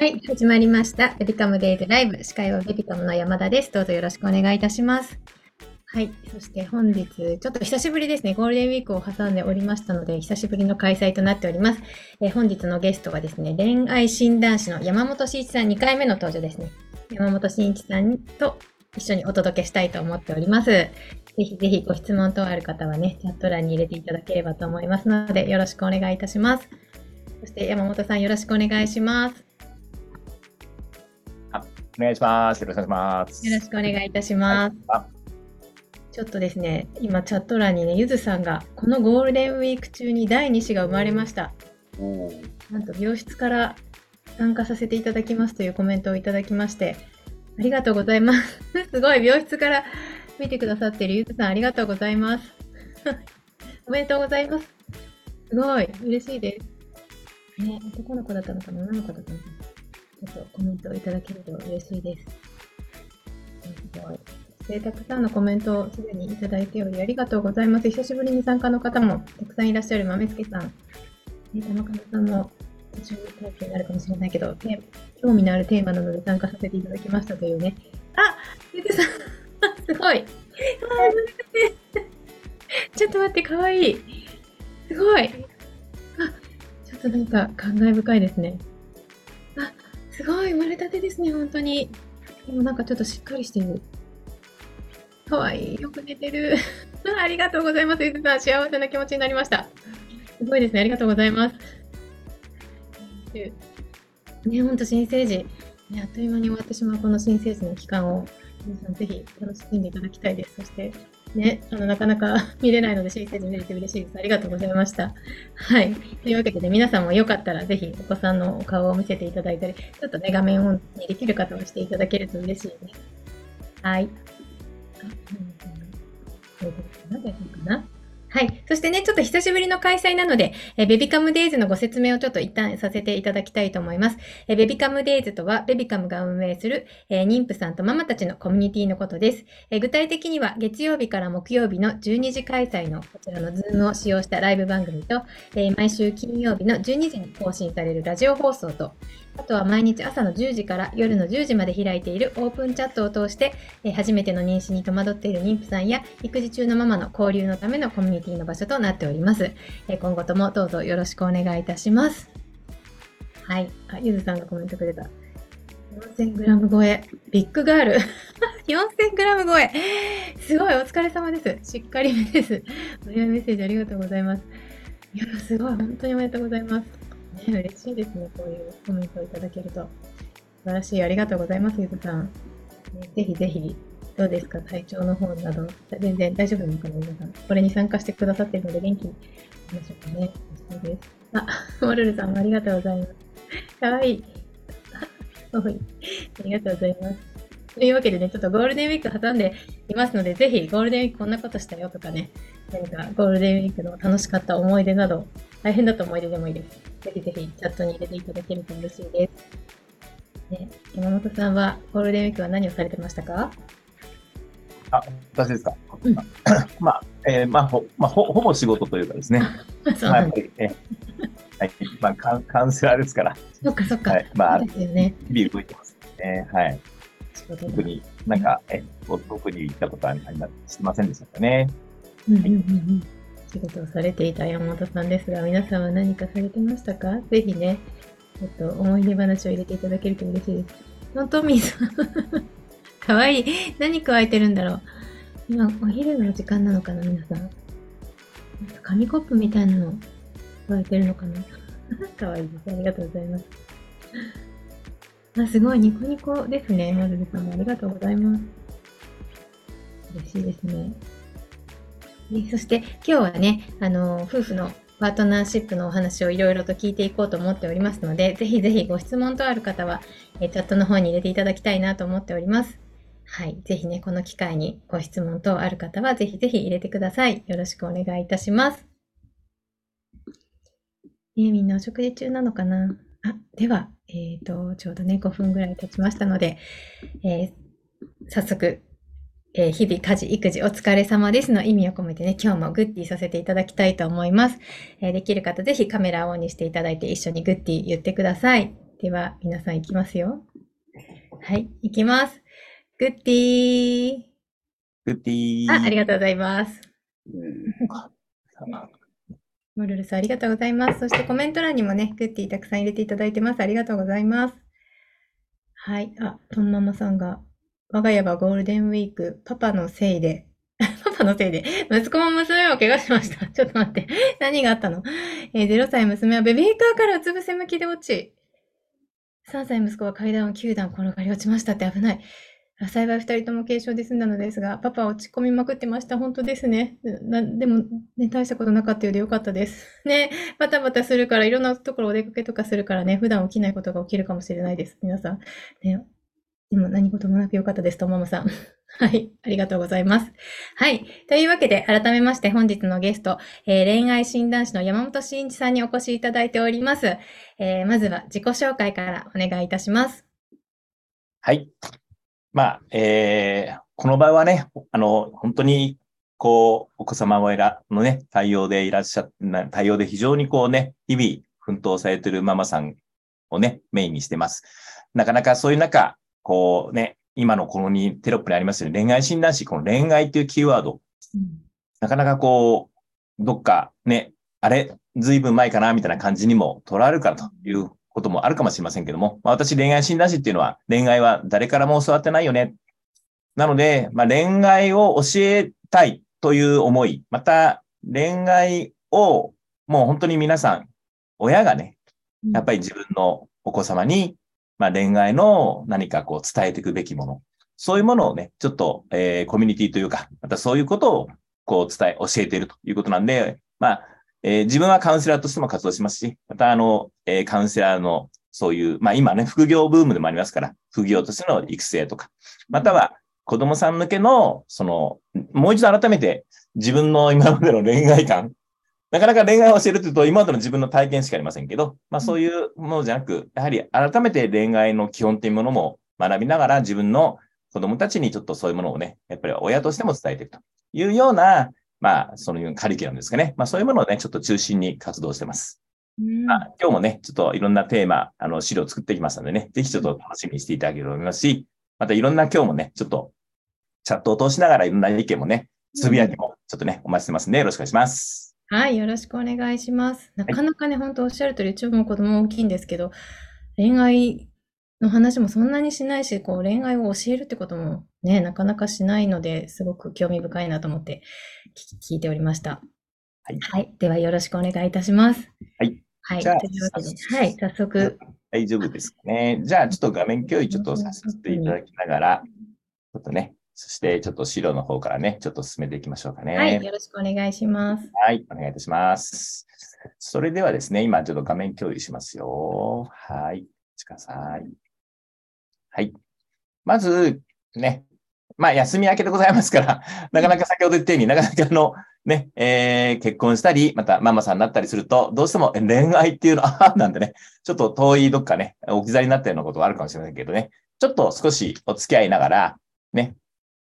はい、始まりました。ベビカムデイズライブ。司会はベビカムの山田です。どうぞよろしくお願いいたします。はい、そして本日、ちょっと久しぶりですね、ゴールデンウィークを挟んでおりましたので、久しぶりの開催となっております。え本日のゲストはですね、恋愛診断士の山本慎一さん2回目の登場ですね。山本慎一さんと一緒にお届けしたいと思っております。ぜひぜひご質問等ある方はね、チャット欄に入れていただければと思いますので、よろしくお願いいたします。そして山本さんよろしくお願いします。お願いします。よろしくお願いします。よろしくお願いいたします。あちょっとですね、今チャット欄にね、ゆずさんが、このゴールデンウィーク中に第2子が生まれました。なんと病室から参加させていただきますというコメントをいただきまして、ありがとうございます。すごい、病室から見てくださっているゆずさん、ありがとうございます。おめでとうございます。すごい、嬉しいです。ね、男の子だったのかな、女の子だったのかな。ちょっとコメントをいただけると嬉しいです。すごい。たくさんのコメントをすでにいただいており、ありがとうございます。久しぶりに参加の方もたくさんいらっしゃる豆助さん、ね、玉川さんも途中体験になるかもしれないけど、興味のあるテーマなので参加させていただきましたというね。あゆさん すごい ちょっと待って、かわいい。すごい。あ、ちょっとなんか感慨深いですね。すごい、生まれたてですね、本当に。でもなんかちょっとしっかりしてる。かわいい。よく寝てる。ありがとうございます。ゆずさん、幸せな気持ちになりました。すごいですね。ありがとうございます。ね、ほんと新生児、ね、あっという間に終わってしまうこの新生児の期間を、皆さんぜひ楽しんでいただきたいです。そして、ね、あの、なかなか 見れないので新生児見れて嬉しいです。ありがとうございました。はい。というわけでね、皆さんもよかったらぜひお子さんのお顔を見せていただいたり、ちょっとね、画面オンにできる方をしていただけると嬉しいです。はい。あ、うんうん。大丈夫かな大丈夫かなはい。そしてね、ちょっと久しぶりの開催なので、えベビカムデイズのご説明をちょっと一旦させていただきたいと思います。えベビカムデイズとは、ベビカムが運営する、え妊婦さんとママたちのコミュニティのことです。え具体的には、月曜日から木曜日の12時開催のこちらのズームを使用したライブ番組と、え毎週金曜日の12時に更新されるラジオ放送と、あとは毎日朝の10時から夜の10時まで開いているオープンチャットを通して、え初めての妊娠に戸惑っている妊婦さんや育児中のママの交流のためのコミュニティの場所となっております。え今後ともどうぞよろしくお願いいたします。はい。あ、ゆずさんがコメントくれた。4000グラム超え。ビッグガール。4000グラム超え。すごい、お疲れ様です。しっかりめです。お祝いメッセージありがとうございます。いや、すごい、本当におめでとうございます。ね、嬉しいですね、こういうコメントをいただけると。素晴らしい、ありがとうございます、ゆずさん。ねぜひぜひ、どうですか、体調の方など、全然大丈夫なのかな、皆さん。これに参加してくださっているので、元気にいきましょうかね。そうです。あ、モルルさんもありがとうございます。かわいい。あはいありがとうございます。というわけでね、ちょっとゴールデンウィーク挟んでいますので、ぜひゴールデンウィークこんなことしたよとかね、何かゴールデンウィークの楽しかった思い出など、大変だった思い出でもいいです。ぜひぜひチャットに入れていただけると嬉しいです。ね、山本さんはゴールデンウィークは何をされてましたか？あ、私ですか？うん まあ、えーまあ、ほ、まあ、ほ、ほぼ仕事というかですね。そうまあ、なんだやっぱり、えはい。まあ、カウンカウンセラーですから、そっかそっか。はいまあですよね。日々動いてますね。はい。特になんか、え、特に行ったことはありましてませんでしたかね。うんうんうんうん仕事をされていた山本さんですが、皆さんは何かされてましたか？ぜひね、ちょっと思い出話を入れていただけると嬉しいです。のトミーさん。かわいい。何加えてるんだろう？今、お昼の時間なのかな、皆さん。紙コップみたいなの加えてるのかな？かわいいです。ありがとうございます。あ、すごい。ニコニコですね。マルルさんもありがとうございます。嬉しいですね。ねそして今日はね、あの、夫婦のパートナーシップのお話をいろいろと聞いていこうと思っておりますので、ぜひぜひご質問とある方は、えチャットの方に入れていただきたいなと思っております。はい。ぜひね、この機会にご質問等ある方は、ぜひぜひ入れてください。よろしくお願いいたします。ねみんなお食事中なのかな？あ、では、えっ、と、ちょうどね、5分ぐらい経ちましたので、えー早速、えー日々家事、育児お疲れ様ですの意味を込めてね、今日もグッディさせていただきたいと思います。えーできる方、ぜひカメラをオンにしていただいて一緒にグッディ言ってください。では、皆さん行きますよ。はい、行きます。グッディー。グッディー。あ、ありがとうございます。あモルルさん、ありがとうございます。そしてコメント欄にもね、グッディーたくさん入れていただいてます。ありがとうございます。はい。あ、トンママさんが、我が家はゴールデンウィーク、パパのせいで、パパのせいで、息子も娘も怪我しました。ちょっと待って。何があったの？えー ?0 歳娘はベビーカーからうつ伏せ向きで落ち、3歳息子は階段を9段転がり落ちましたって危ない。幸い2人とも軽傷で済んだのですが、パパは落ち込みまくってました。本当ですね。でも、ね、大したことなかったようでよかったです。ね、バタバタするから、いろんなところお出かけとかするからね、普段起きないことが起きるかもしれないです。皆さん。ね、でも何事もなくよかったです、とももさん。はい、ありがとうございます。はい。というわけで、改めまして本日のゲスト、えー恋愛診断士の山本慎一さんにお越しいただいております。えーまずは自己紹介からお願いいたします。はい。まあ、えー、この場合はね、あの、本当に、こう、お子様を選のね、対応でいらっしゃ、対応で非常にこうね、日々奮闘されているママさんをね、メインにしてます。なかなかそういう中、こうね、今のこのにテロップにありますように恋愛診断士、この恋愛というキーワード、なかなかこう、どっかね、あれ、ずいぶん前かな、みたいな感じにも捉えるからということもあるかもしれませんけども、まあ、私恋愛診断士っていうのは恋愛は誰からも教わってないよね。なので、まあ、恋愛を教えたいという思い、また恋愛をもう本当に皆さん、親がね、やっぱり自分のお子様に、まあ、恋愛の何かこう伝えていくべきもの、そういうものをね、ちょっと、えーコミュニティというか、またそういうことをこう伝え、教えているということなんで、まあ、えー自分はカウンセラーとしても活動しますし、またあの、えーカウンセラーのそういう、まあ今ね、副業ブームでもありますから、副業としての育成とか、または子供さん向けの、その、もう一度改めて自分の今までの恋愛観、なかなか恋愛を教えるというと、今までの自分の体験しかありませんけど、まあそういうものじゃなく、やはり改めて恋愛の基本というものも学びながら自分の子供たちにちょっとそういうものをね、やっぱり親としても伝えていくというような、まあ、そのカリキュラムですかね。まあそういうものをね、ちょっと中心に活動してます。うんまあ、今日もね、ちょっといろんなテーマ、あの、資料を作ってきましたのでね、ぜひちょっと楽しみにしていただければと思いますし、またいろんな今日もね、ちょっとチャットを通しながらいろんな意見もね、つぶやきもちょっとね、お待ちしてますんで、よろしくお願いします。はい、よろしくお願いします。なかなかね、本当おっしゃる通り、うちも子供大きいんですけど、恋愛の話もそんなにしないし、こう恋愛を教えるってこともね、なかなかしないので、すごく興味深いなと思って聞聞いておりました。はいではよろしくお願いいたします。はい。はい。じゃあというわけで、はい、早速。大丈夫ですかね。じゃあ、ちょっと画面共有ちょっとさせていただきながら、ちょっとね、そしてちょっと資料の方からね、ちょっと進めていきましょうかね。はい、よろしくお願いします。はい、お願いいたします。それではですね、今ちょっと画面共有しますよ。はい、お待ちください。はい。まず、ね、まあ、休み明けでございますから、なかなか先ほど言ったようになかなかあの、ね、えー結婚したり、またママさんになったりすると、どうしてもえ恋愛っていうの、ああ、なんてね、ちょっと遠いどっかね、置き去りになったようなことがあるかもしれませんけどね、ちょっと少しお付き合いながら、ね、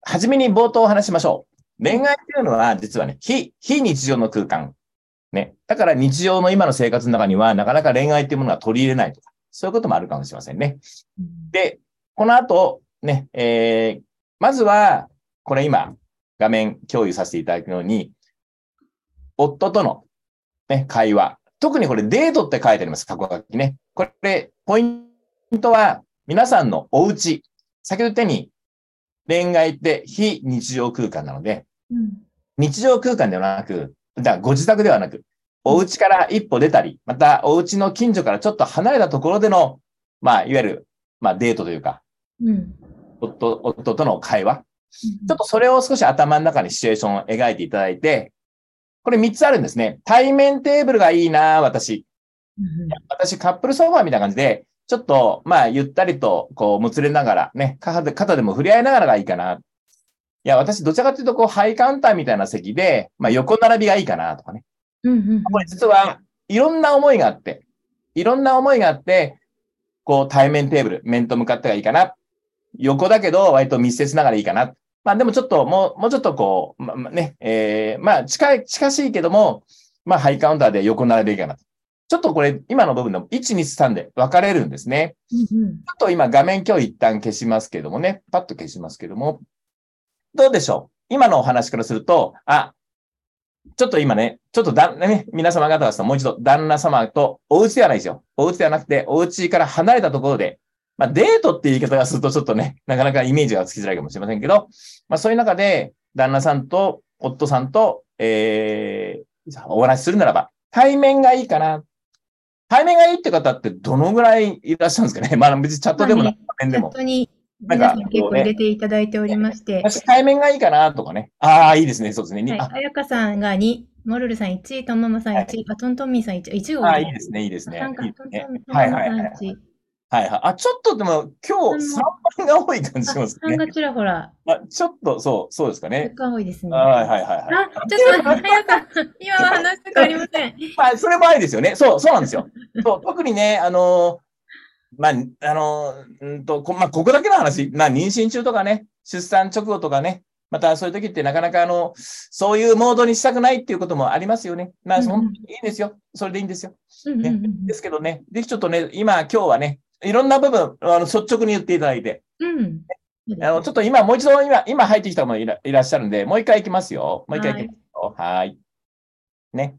はじめに冒頭お話しましょう。恋愛っていうのは、実はね、非、非日常の空間。ね。だから日常の今の生活の中には、なかなか恋愛っていうものが取り入れないとか、そういうこともあるかもしれませんね。で、この後、ね、えー、まずは、これ今、画面共有させていただくように、夫との、ね、会話。特にこれデートって書いてあります、過去書きね。これ、ポイントは、皆さんのお家。先ほど言ったように、恋愛って非日常空間なので、うん日常空間ではなく、だご自宅ではなく、お家から一歩出たり、またお家の近所からちょっと離れたところでの、まあ、いわゆる、まあ、デートというか、うん夫、夫との会話。ちょっとそれを少し頭の中にシチュエーションを描いていただいて、これ3つあるんですね。対面テーブルがいいな、私。うん私、カップルソファーみたいな感じで、ちょっと、まあ、ゆったりと、こう、もつれながら、ね、肩で、肩でも触れ合いながらがいいかな。いや、私、どちらかというと、こう、ハイカウンターみたいな席で、まあ、横並びがいいかな、とかね。うんうんこれ実は、いろんな思いがあって、いろんな思いがあって、こう、対面テーブル、面と向かってがいいかな。横だけど、割と密接ながらいいかな。まあ、でもちょっと、もう、もうちょっとこう、ま、まね、えー、まあ、近い、近しいけども、まあ、ハイカウンターで横並びがいいかな。ちょっとこれ、今の部分でも1、2、3で分かれるんですね。うんうんちょっと今画面今日一旦消しますけどもね、パッと消しますけども、どうでしょう？今のお話からすると、あ、ちょっと今ね、ちょっとだ、ね、皆様方はもう一度旦那様とお家ではないですよ。お家ではなくて、お家から離れたところで、まあデートっていう言い方がするとちょっとね、なかなかイメージがつきづらいかもしれませんけど、まあそういう中で、旦那さんと夫さんと、えー、お話しするならば、対面がいいかな。対面がいいって方ってどのぐらいいらっしゃるんですかね？まあ別にチャットでもなく画面でもなんか結構入れていただいておりまして、私対面がいいかなとかね。ああ、いいですね。そうですね。にはい、ああやかさんが2、モルルさん1、トンママさん1、はいあ、トントンミンさん1、1あがーいいですね。いいですね。はいはいはい。1、はいはい。あ、ちょっとでも今日3番が多い感じしますね。さんがちらほら、あちょっと、そう、そうですかね。若干多いですね。はいはいはいはい。あ、ちょっと待って、早か。今は話したくありません。ま あ、それもありですよね。そう、そうなんですよ。そう特にね、あのーまあ、あのーうんと、こまあ、ここだけの話、まあ、妊娠中とかね、出産直後とかね、またそういう時ってなかなかあの、そういうモードにしたくないっていうこともありますよね。まあ、うんいいですよ。それでいいんですよ。うんうんうんですけどね、ぜひちょっとね、今、今日はね、いろんな部分、あの率直に言っていただいて、うん。うん。あの、ちょっと今、もう一度、今、今入ってきた方もいらいらっしゃるんで、もう一回いきますよ。もう一回いきますよ。はーい。ね。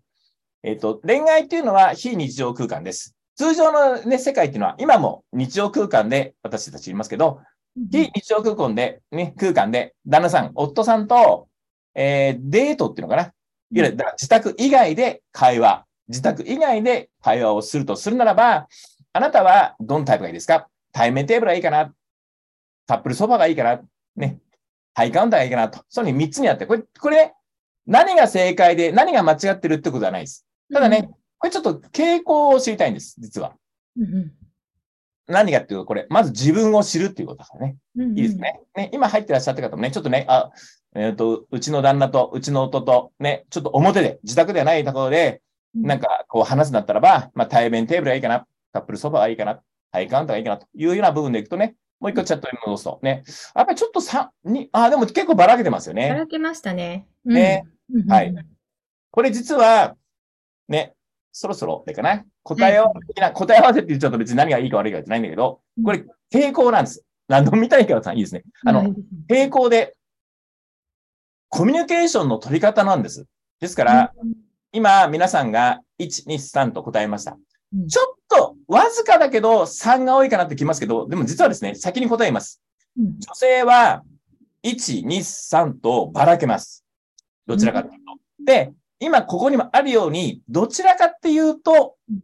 えっ、と、恋愛っていうのは非日常空間です。通常のね、世界っていうのは、今も日常空間で私たちいますけど、非日常空間で、ね、空間で、旦那さん、夫さんと、えーデートっていうのかな。いわゆる、自宅以外で会話、自宅以外で会話をするとするならば、あなたはどのタイプがいいですか？対面テーブルがいいかな？カップルソファがいいかな？ね。ハイカウンターがいいかな？と。その3つにあって、これ、これね、何が正解で何が間違ってるってことはないです。ただね、これちょっと傾向を知りたいんです、実は。うんうん何かっていうと、これ、まず自分を知るっていうことだからね。いいですね。ね、今入ってらっしゃった方もね、ちょっとね、あ、えっ、と、うちの旦那と、うちの夫と、ね、ちょっと表で、自宅ではないところで、うん。なんか、こう話すんだったらば、まあ、対面テーブルがいいかな、カップルソファがいいかな、ハイカウンターがいいかな、というような部分でいくとね、もう一個チャットに戻すと、ね、やっぱりちょっとさ、に、あ、でも結構ばらけてますよね。ばらけましたね。うんね。はいこれ実は、ね、そろそろ、でかな、答え合わせ的な、答え合わせって言っちゃうと別に何がいいか悪いかじゃないんだけど、これ、傾向なんです。何度も見たいからさん、いいですね。あの、いいでコミュニケーションの取り方なんです。ですから、今、皆さんが1、2、3と答えました。うんちょっと、わずかだけど、3が多いかなってきますけど、でも実はですね、先に答えます。うん女性は、1、2、3とばらけます。どちらかというと。で、今ここにもあるように、どちらかっていうとうん、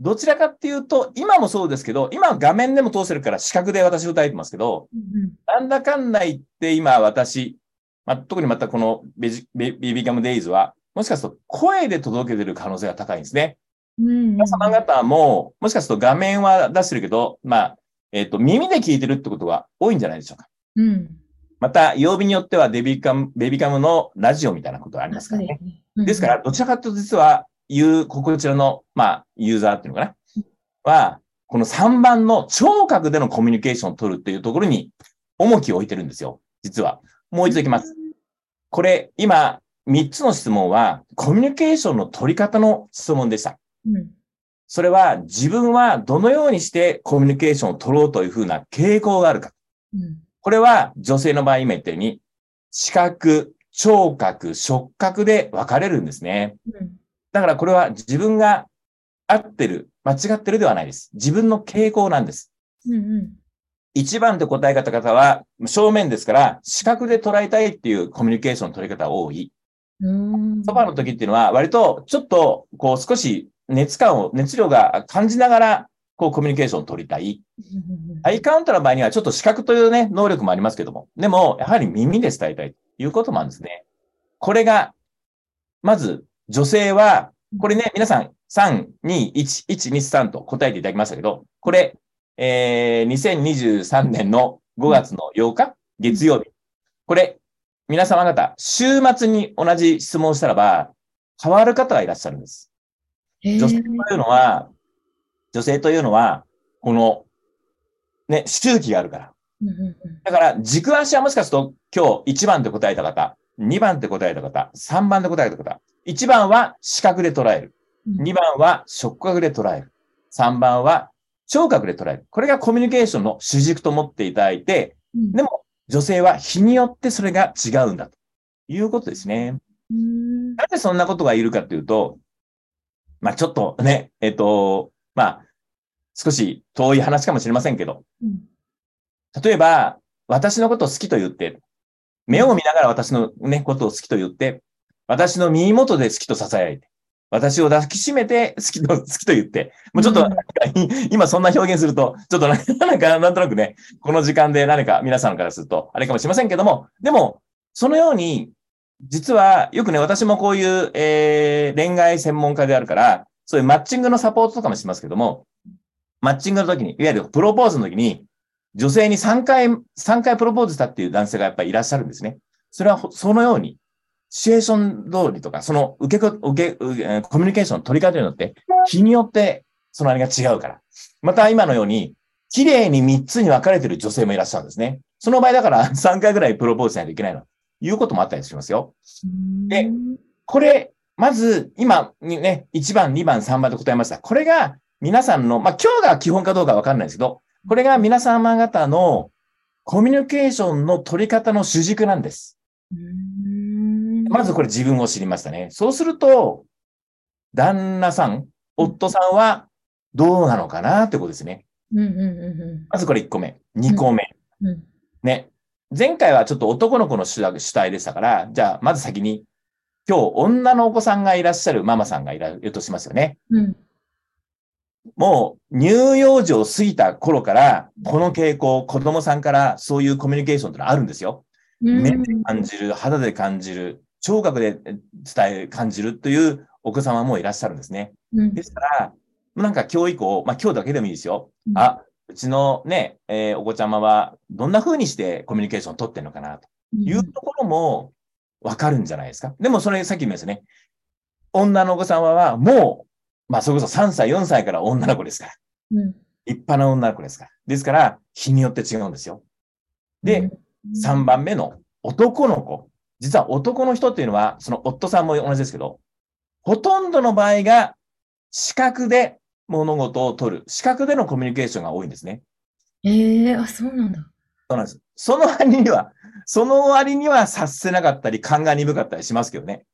どちらかっていうと、今もそうですけど、今は画面でも通せるから視覚で私歌えてますけど、うんうんなんだかんだ言って今私、まあ、特にまたこのベジベビビカムデイズは、もしかすると声で届けてる可能性が高いんですね。うんうん皆様方も、もしかすると画面は出してるけど、まあ、えっ、と、耳で聞いてるってことが多いんじゃないでしょうか。うん。また、曜日によってはデビカム、ベビカムのラジオみたいなことがありますからね。ねですから、、どちらかというと実は、いう、ここちらの、まあ、ユーザーっていうのかな？は、この3番の聴覚でのコミュニケーションを取るっていうところに重きを置いてるんですよ。実は。もう一度いきます。これ、今、3つの質問は、コミュニケーションの取り方の質問でした。うん。それは、自分はどのようにしてコミュニケーションを取ろうというふうな傾向があるか。うん。これは、女性の場合、今言ったように、視覚、聴覚、触覚で分かれるんですね。うん。だからこれは自分が合ってる、間違ってるではないです。自分の傾向なんです。うんうん。一番で答え方方は正面ですから、視覚で捉えたいっていうコミュニケーションの取り方が多い。うん。そばの時っていうのは割とちょっとこう少し熱感を、熱量が感じながらこうコミュニケーションを取りたい。うんうんハイカウントの場合にはちょっと視覚というね、能力もありますけども。でも、やはり耳で伝えたいということもあるんですね。これが、まず女性は、これね、皆さん、3、2、1、1、2、3と答えていただきましたけど、これ、えー、2023年の5月の8日、月曜日。これ、皆様方、週末に同じ質問をしたらば、変わる方がいらっしゃるんです。女性というのは、女性というのは、この、ね、周期があるから。だから、軸足はもしかすると、今日1番で答えた方、2番で答えた方、3番で答えた方、1番は視覚で捉える。うん2番は触覚で捉える。3番は聴覚で捉える。これがコミュニケーションの主軸と思っていただいて、うんでも女性は日によってそれが違うんだということですね。うんなぜそんなことがいるかというと、まあちょっとね、えっ、と、まあ少し遠い話かもしれませんけど、うん例えば私のことを好きと言って、目を見ながら私のね、ことを好きと言って、私の耳元で好きと囁いて、私を抱きしめて好きと、好きと言って、もうちょっとうん。今そんな表現すると、ちょっと なんか、なんかなんとなくね、この時間で何か皆さんからすると、あれかもしれませんけども、でも、そのように、実はよくね、私もこういう、えー恋愛専門家であるから、そういうマッチングのサポートとかもしますけども、マッチングの時に、いわゆるプロポーズの時に、女性に3回、3回プロポーズしたっていう男性がやっぱりいらっしゃるんですね。それはほそのように、シチュエーション通りとか、その受けこ、受け、コミュニケーションの取り方によって、日によってそのあれが違うから。また今のように、綺麗に3つに分かれている女性もいらっしゃるんですね。その場合だから 3回ぐらいプロポーズしないといけないの。いうこともあったりしますよ。でこれ、まず、今にね、1番、2番、3番と答えました。これが皆さんの、まあ、今日が基本かどうかわかんないですけど、これが皆様方のコミュニケーションの取り方の主軸なんです。うんまずこれ自分を知りましたね。そうすると、旦那さん、夫さんはどうなのかなってことですね。うんうんうんまずこれ1個目。2個目。うんうんね。前回はちょっと男の子の主体でしたから、じゃあまず先に、今日女のお子さんがいらっしゃるママさんがいらいるとしますよね。うんもう乳幼児を過ぎた頃から、この傾向、子供さんからそういうコミュニケーションってのはあるんですよ。うん目で感じる、肌で感じる、聴覚で伝え、感じるというお子様もいらっしゃるんですね。うんですから、なんか今日以降、まあ今日だけでもいいですよ。うんあ、うちのね、えーお子ちゃまはどんな風にしてコミュニケーションを取ってるのかなというところもわかるんじゃないですか。でもそれさっき言いましたね。女のお子様はもう、まあそれこそ3歳、4歳から女の子ですから。うん立派な女の子ですから。ですから、日によって違うんですよ。で、3番目の男の子。実は男の人っていうのは、その夫さんも同じですけど、ほとんどの場合が視覚で物事を取る。視覚でのコミュニケーションが多いんですね。ええあ、そうなんだ。そうなんです。その割には、その割には察せなかったり、勘が鈍かったりしますけどね。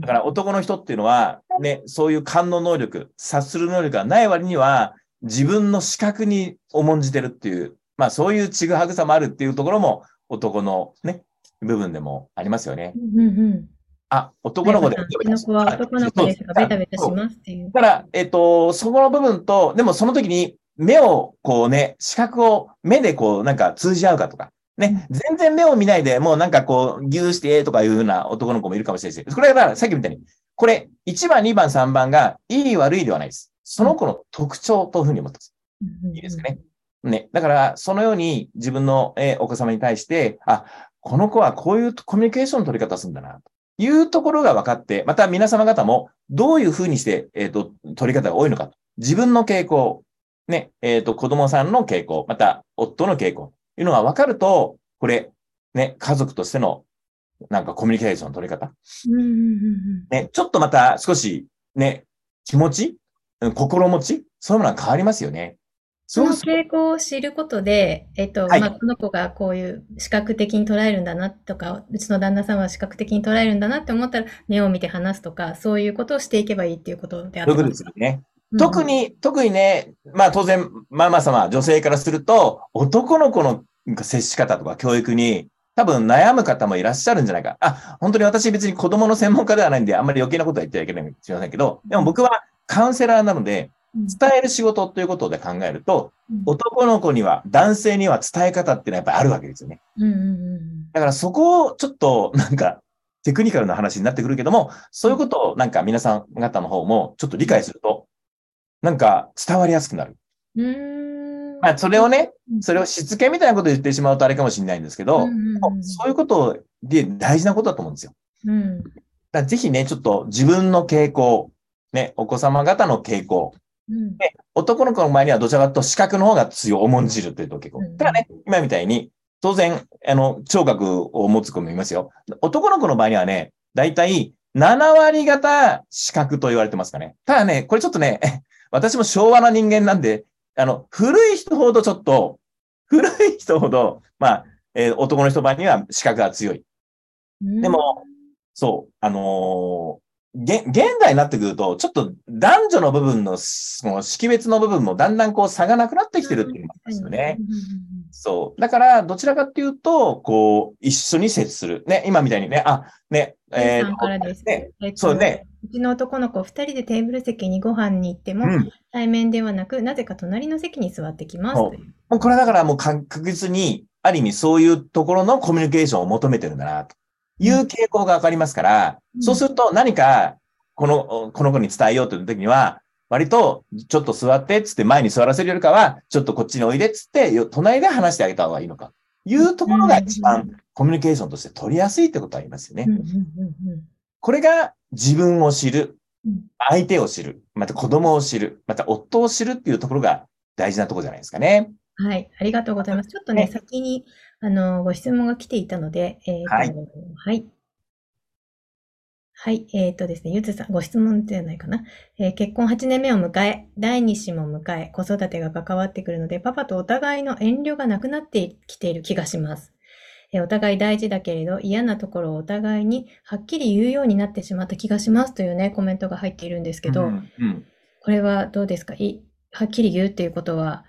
だから男の人っていうのは、ね、そういう勘の能力、察する能力がない割には、自分の視覚に重んじてるっていう、まあそういうちぐはぐさもあるっていうところも、男のね、部分でもありますよね。うんうんうん。あ、男の子で。うちの子は男の子ですが、ベタベタしますっていう。だから、えっと、そこの部分と、でもその時に目をこうね、視覚を目でこうなんか通じ合うかとか、ね、全然目を見ないでもうなんかこう、ぎゅーしてとかいうふうな男の子もいるかもしれないです。これはさっきみたいに、これ1番、2番、3番がいい悪いではないです。その子の特徴というふうに思ってます。いいですかね。ね。だから、そのように自分の、えーお子様に対して、あ、この子はこういうコミュニケーションの取り方をするんだな、というところが分かって、また皆様方もどういうふうにして、えっ、と、取り方が多いのかと。自分の傾向、ね、えっ、と、子供さんの傾向、また夫の傾向、というのが分かると、これ、ね、家族としての、なんかコミュニケーションの取り方、ね、ちょっとまた少し、ね、気持ち、うん心持ち、そういうものが変わりますよね。その傾向を知ることで、えっと、はいまあ、この子がこういう視覚的に捉えるんだなとか、うちの旦那さんは視覚的に捉えるんだなって思ったら、目を見て話すとか、そういうことをしていけばいいっていうことであそういうことってまですすよね。うん特に、特にね、まあ当然、ママ様、女性からすると、男の子の接し方とか教育に、多分悩む方もいらっしゃるんじゃないか。あ、本当に私別に子供の専門家ではないんで、あんまり余計なことは言ってはいけないかもしれませんけど、でも僕はカウンセラーなので、うん。伝える仕事ということで考えると、うん。男の子には、男性には伝え方っていうのはやっぱりあるわけですよね。だからそこをちょっとなんかテクニカルな話になってくるけども、そういうことをなんか皆さん方の方もちょっと理解すると、なんか伝わりやすくなる。うん。まあそれをね、うんそれをしつけみたいなことを言ってしまうとあれかもしれないんですけど、うんうんうんそういうことで大事なことだと思うんですよ。うんだぜひね、ちょっと自分の傾向、ね、お子様方の傾向、うん男の子の前にはどちらかと視覚の方が強い、重んじるというと傾向うん。ただね、今みたいに、当然、あの、聴覚を持つ子もいますよ。男の子の場合にはね、大体、7割方視覚と言われてますかね。ただね、これちょっとね、私も昭和な人間なんで、あの、古い人ほどちょっと、古い人ほど、まあ、えー男の人場には視覚が強い。でも、そう、あのー現現代になってくると、ちょっと男女の部分の、その識別の部分もだんだんこう差がなくなってきてるっていうのもありますよね。そう。だから、どちらかっていうと、こう、一緒に接する。ね、今みたいにね、あ、ね、ええー。ね、えっとそうね。うちの男の子二人でテーブル席にご飯に行っても、うん。対面ではなく、なぜか隣の席に座ってきますそうという。もうこれだからもう確実に、ある意味そういうところのコミュニケーションを求めてるんだな、という傾向がわかりますから、うんそうすると何か、この、この子に伝えようという時には、割と、ちょっと座って、つって前に座らせるよりかは、ちょっとこっちにおいで、つって、よ隣で話してあげた方がいいのか。いうところが一う番コミュニケーションとして取りやすいってことはありますよねうん。うんうんこれが自分を知るうん、相手を知る、また子供を知る、また夫を知るっていうところが大事なところじゃないですかね。うんはい、ありがとうございます。ちょっとね、ね先に、あの、ご質問が来ていたので、えーと、はいはい。はい、えっとですね、ゆずさん、ご質問じゃないかな。えー結婚8年目を迎え、第2子も迎え、子育てが関わってくるので、パパとお互いの遠慮がなくなってきている気がします。えーお互い大事だけれど、嫌なところをお互いにはっきり言うようになってしまった気がしますというね、コメントが入っているんですけど、うんうんこれはどうですか？いはっきり言うっていうことは、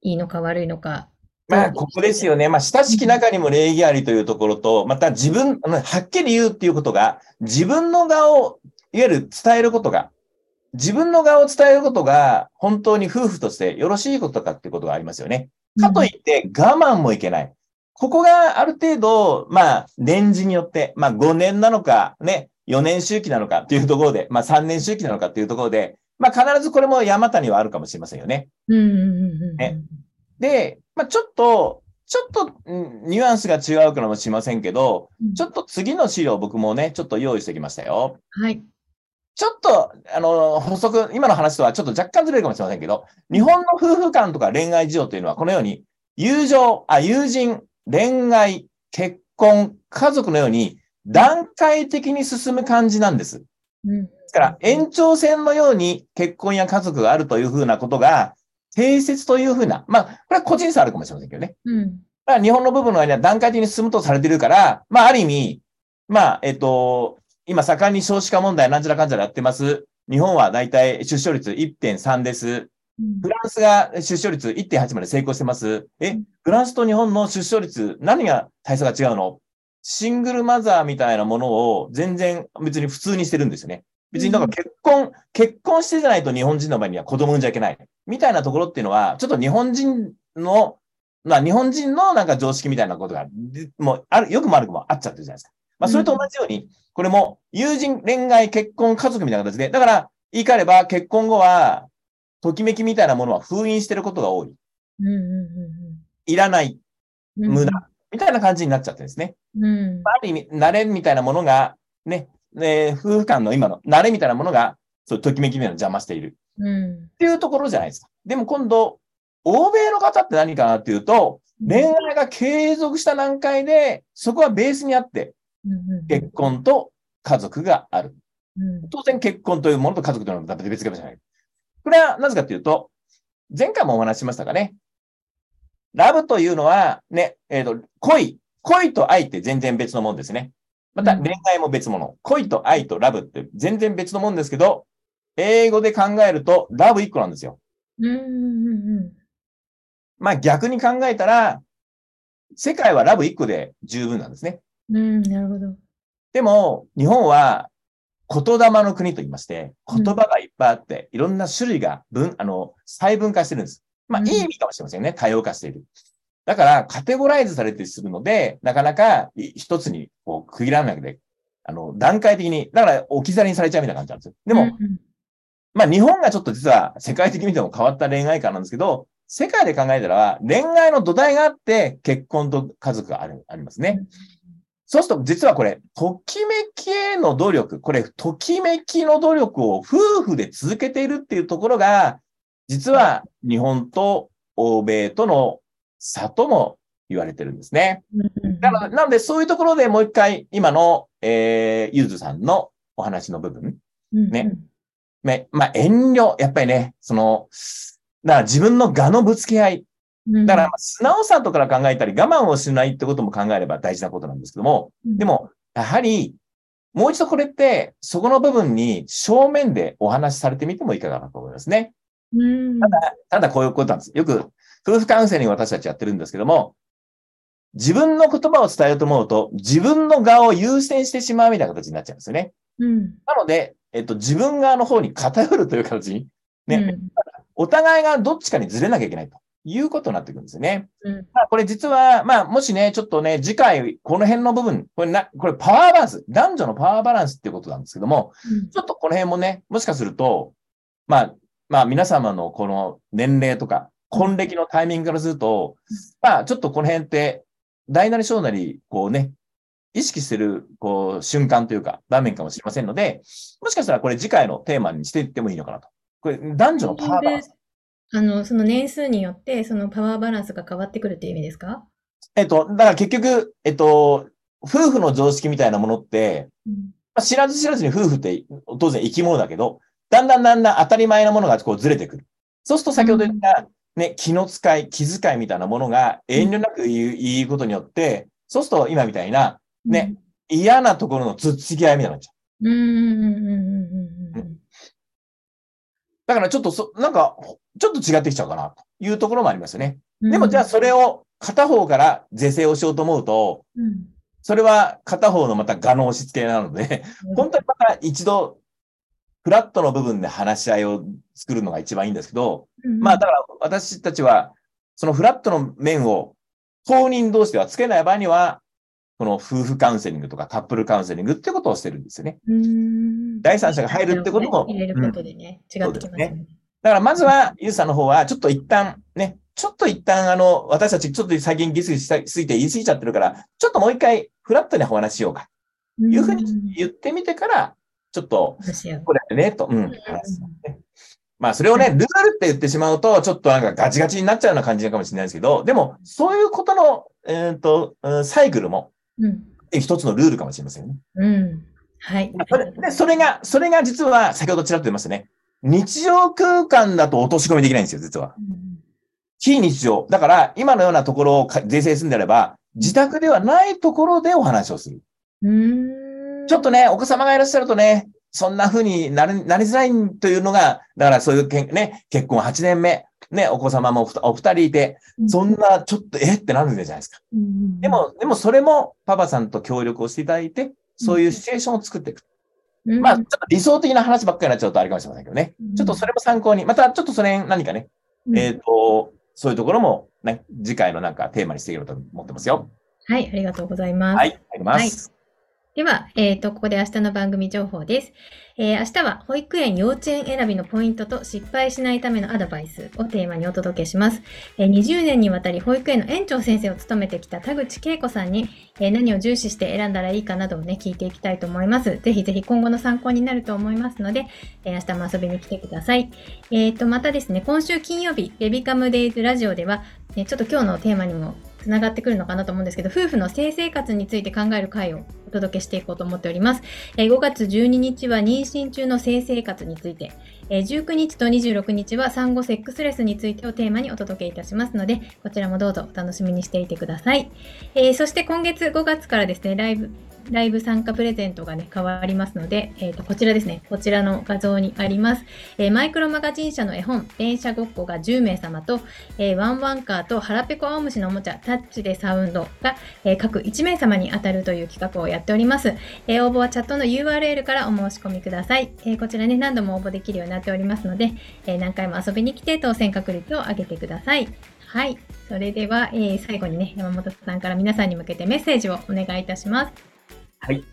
いいのか悪いのか？まあ、ここですよね。まあ、親しき中にも礼儀ありというところと、また自分、はっきり言うっていうことが、自分の側を、いわゆる伝えることが、自分の側を伝えることが、本当に夫婦としてよろしいことかっていうことがありますよね。かといって、我慢もいけない。ここがある程度、まあ、年次によって、まあ、5年なのか、ね、4年周期なのかっていうところで、まあ、3年周期なのかっていうところで、まあ、必ずこれも山谷はあるかもしれませんよね。うんうんうんうんねで、まあ、ちょっと、ちょっと、うんニュアンスが違うかもしれませんけど、うんちょっと次の資料僕もね、ちょっと用意してきましたよ。はい。ちょっと、あの、補足、今の話とはちょっと若干ずれるかもしれませんけど、日本の夫婦間とか恋愛事情というのはこのように、友情、あ、友人、恋愛、結婚、家族のように段階的に進む感じなんです。うん。ですから、延長線のように結婚や家族があるというふうなことが、定説というふうな、まあ、これは個人差あるかもしれませんけどね。うん。だから日本の部分の間には段階的に進むとされているから、まあ、ある意味、まあ、えっと、今盛んに少子化問題なんちゃらかんちゃらやってます。日本はだいたい出生率1.3です。フランスが出生率1.8まで成功してます。え、フランスと日本の出生率、何が対策が違うの？シングルマザーみたいなものを全然別に普通にしてるんですよね。別にだから結婚、結婚してじゃないと日本人の場合には子供産んじゃいけない。みたいなところっていうのは、ちょっと日本人の、まあ日本人のなんか常識みたいなことが、でもうある、よくも悪くもあっちゃってるじゃないですか。まあそれと同じように、これも友人、恋愛、結婚、家族みたいな形で、だから言い換えれば結婚後は、ときめきみたいなものは封印してることが多い。うんうんいらない、うんうん。無駄、みたいな感じになっちゃってですね。うん。ある意味、慣れみたいなものが、ね、ね夫婦間の今の慣れみたいなものが、そう、ときめきみたいなのを邪魔している。うん。っていうところじゃないですか。でも今度、欧米の方って何かなっていうと、恋愛が継続した段階で、そこはベースにあって、結婚と家族がある。うん。当然結婚というものと家族というのは別々じゃない。これはなぜかというと、前回もお話ししましたがね、ラブというのはね、えっ、と、恋、恋と愛って全然別のもんですね。またうん恋愛も別物。恋と愛とラブって全然別のもんですけど、英語で考えるとラブ一個なんですよ。うんうんうんまあ逆に考えたら、世界はラブ一個で十分なんですね。うん。うん、なるほど。でも、日本は言霊の国と言いまして、言葉がいっぱいあって、いろんな種類が分、あの、細分化してるんです。まあ、うんいい意味かもしれませんね。多様化している。だから、カテゴライズされてするので、なかなかい一つにこう区切らないで、あの、段階的に、だから置き去りにされちゃうみたいな感じなんですよ。でも、まあ日本がちょっと実は世界的に見ても変わった恋愛観なんですけど、世界で考えたら恋愛の土台があって結婚と家族があるありますね。そうすると実はこれ、ときめきへの努力、これ、ときめきの努力を夫婦で続けているっていうところが、実は日本と欧米との差とも言われてるんですね。なので、なのでそういうところでもう一回今の、えー、ゆずさんのお話の部分。うんね。ね、まあ、遠慮、やっぱりね、その、だから自分の我のぶつけ合い。うんだから、素直さとから考えたり、我慢をしないってことも考えれば大事なことなんですけども、で、も、やはり、もう一度これって、そこの部分に正面でお話しされてみてもいかがかと思いますね。うん、ただ、ただこういうことなんです。よく、夫婦カウンセリング私たちやってるんですけども、自分の言葉を伝えようと思うと、自分の側を優先してしまうみたいな形になっちゃうんですよね。うん、なので、えっと、自分側の方に偏るという形に、ね、うんお互いがどっちかにずれなきゃいけないということになってくるんですよね。うんまあ、これ実は、まあ、もしね、ちょっとね、次回、この辺の部分、これな、これパワーバランス、男女のパワーバランスっていうことなんですけども、ちょっとこの辺もね、もしかすると、まあ、まあ、皆様のこの年齢とか、婚歴のタイミングからすると、まあ、ちょっとこの辺って、大なり小なり、こうね、意識してる、こう、瞬間というか、場面かもしれませんので、もしかしたらこれ次回のテーマにしていってもいいのかなと。これ、男女のパワーバランス。あの、その年数によって、そのパワーバランスが変わってくるっていう意味ですか？えっと、だから結局、えっと、夫婦の常識みたいなものって、うんまあ知らず知らずに夫婦って当然生き物だけど、だんだんだんだん当たり前なものがこうずれてくる。そうすると先ほど言った、ね、気の使い、気遣いみたいなものが遠慮なく言う言うことによって、そうすると今みたいなね。嫌なところのつっつき合いみたいになっちゃう。うん、うん、うん、うん、うんうん。だからちょっとそ、なんか、ちょっと違ってきちゃうかなというところもありますよね。うん。でもじゃあそれを片方から是正をしようと思うと、うん。それは片方のまた我の押し付けなので、本当にまた一度、フラットの部分で話し合いを作るのが一番いいんですけど、うん。まあだから私たちは、そのフラットの面を当人同士ではつけない場合には、この夫婦カウンセリングとかカップルカウンセリングってことをしてるんですよね。うん。第三者が入るってことも入れることでね、違ってきますね。だからまずは、ゆうさんの方は、ちょっと一旦ね、ちょっと一旦あの、私たちちょっと最近ギスギスしすぎて言い過ぎちゃってるから、ちょっともう一回フラットにお話ししようか。いうふうに言ってみてから、ちょっと。これね、と、うん、うん話すねまあ、それをね、ルールって言ってしまうと、ちょっとなんかガチガチになっちゃうような感じかもしれないですけど、でも、そういうことの、えっ、と、うんサイクルもうん。一つのルールかもしれませんね。うん。はい。それで、それが、それが実は、先ほどちらっと言いましたね。日常空間だと落とし込みできないんですよ、実は。うん非日常。だから、今のようなところをか税制するんであれば、自宅ではないところでお話をする。うん。ちょっとね、お子様がいらっしゃるとね、そんな風になりなりづらいというのが、だからそういうけん、ね、結婚8年目、ね、お子様もお二人いて、そんなちょっと、え？ってなるんじゃないですか。うん、でも、でもそれもパパさんと協力をしていただいて、そういうシチュエーションを作っていく。うん、まあ、ちょっと理想的な話ばっかりになっちゃうとあれかもしれませんけどね。ちょっとそれも参考に、またちょっとそれ何かね、うんえっ、と、そういうところも、ね、次回のなんかテーマにしていければと思ってますよ。はい、ありがとうございます。はい、ありがとうございます。では、えっ、と、ここで明日の番組情報です。えー明日は保育園、幼稚園選びのポイントと失敗しないためのアドバイスをテーマにお届けします。えー20年にわたり保育園の園長先生を務めてきた田口恵子さんに、え何を重視して選んだらいいかなどをね、聞いていきたいと思います。ぜひぜひ今後の参考になると思いますので、え明日も遊びに来てください。えっ、と、またですね、今週金曜日、ベビカムデイズラジオでは、ね、ちょっと今日のテーマにもつながってくるのかなと思うんですけど、夫婦の性生活について考える会をお届けしていこうと思っております。え5月12日は妊娠中の性生活について、え19日と26日は産後セックスレスについてをテーマにお届けいたしますので、こちらもどうぞお楽しみにしていてください。えそして今月5月からですね、ライブ、ライブ参加プレゼントがね、変わりますので、えーと、こちらですね、こちらの画像にあります。えーマイクロマガジン社の絵本、電車ごっこが10名様と、えーワンワンカーと腹ペコ青虫のおもちゃ、タッチでサウンドが、えー各1名様に当たるという企画をやっております。えー応募はチャットの URL からお申し込みください。えーこちらね、何度も応募できるようになっておりますので、えー何回も遊びに来て当選確率を上げてください。はい。それでは、えー最後にね、山本さんから皆さんに向けてメッセージをお願いいたします。はい。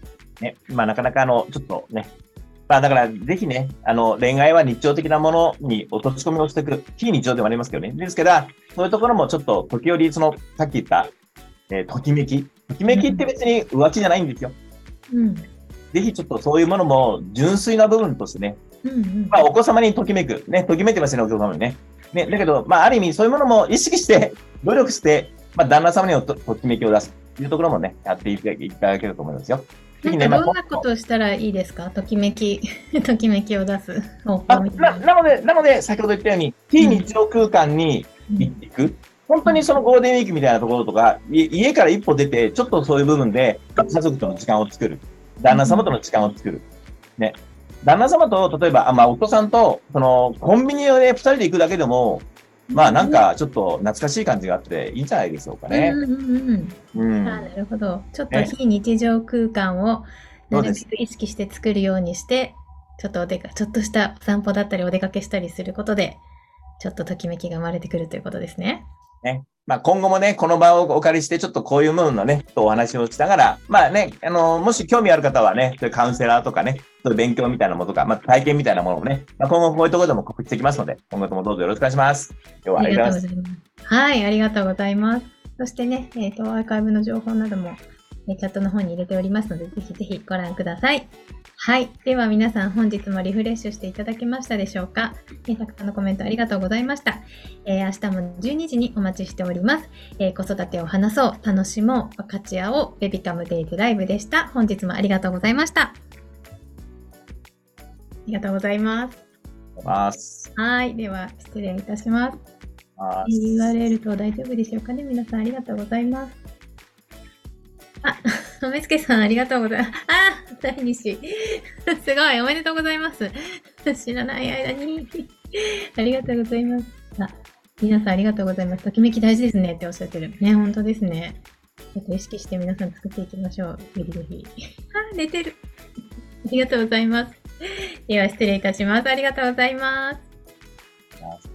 ね、まあなかなかあの、ちょっとね、まあだからぜひね、あの、恋愛は日常的なものに落とし込みをしていく、非日常でもありますけどね。ですけど、そういうところもちょっと時折、その、さっき言った、えーときめき。ときめきって別に浮気じゃないんですよ。うん。ぜひちょっとそういうものも純粋な部分としてね、うんうん。まあお子様にときめく。ね、ときめいてますよね、お子様にね。ね、だけど、まあある意味そういうものも意識して、努力して、まあ旦那様にとときめきを出すというところもね、やっていただけると思いますよ。なんかどんなことをしたらいいですか？ときめき、ときめきを出す方法みたいな。なので、なので、先ほど言ったように、非日常空間に行っていく。うん、本当にそのゴールデンウィークみたいなところとか、家から一歩出て、ちょっとそういう部分で家族との時間を作る。旦那様との時間を作る。ね。旦那様と、例えば、あまあ、夫さんと、その、コンビニをね、二人で行くだけでも、まあなんかちょっと懐かしい感じがあっていいんじゃないでしょうかね。うんうんうん。あなるほど。ちょっと非日常空間をなるべく意識して作るようにして、ちょっとお出かちょっとしたお散歩だったりお出かけしたりすることで、ちょっとときめきが生まれてくるということですね。ね。まあ、今後もね、この場をお借りして、ちょっとこういう部分のね、とお話をしながら、まあね、あの、もし興味ある方はね、カウンセラーとかね、勉強みたいなものとか、まあ、体験みたいなものをね、まあ、今後こういうところでも告知していきますので、今後ともどうぞよろしくお願いします。今日はありがとうございます。はい、ありがとうございます。そしてね、えっ、ー、と、アーカイブの情報なども、チャットの方に入れておりますので、ぜひぜひご覧ください。はい。では皆さん本日もリフレッシュしていただけましたでしょうか？えたくさんのコメントありがとうございました。えー、明日も12時にお待ちしております。えー、子育てを話そう、楽しもう、分かち合おう、ベビカムデイズライブでした。本日もありがとうございました。ありがとうございます。ますはい。では、失礼いたします。言われると大丈夫でしょうかね？皆さんありがとうございます。あ、とめつけさんありがとうございます。あ、第2子。すごい、おめでとうございます。知らない間に。ありがとうございます。あ、皆さんありがとうございます。ときめき大事ですねっておっしゃってる。ね、本当ですね。ちょっと意識して皆さん作っていきましょう。ぜひぜひ。あ、寝てる。ありがとうございます。では失礼いたします。ありがとうございます。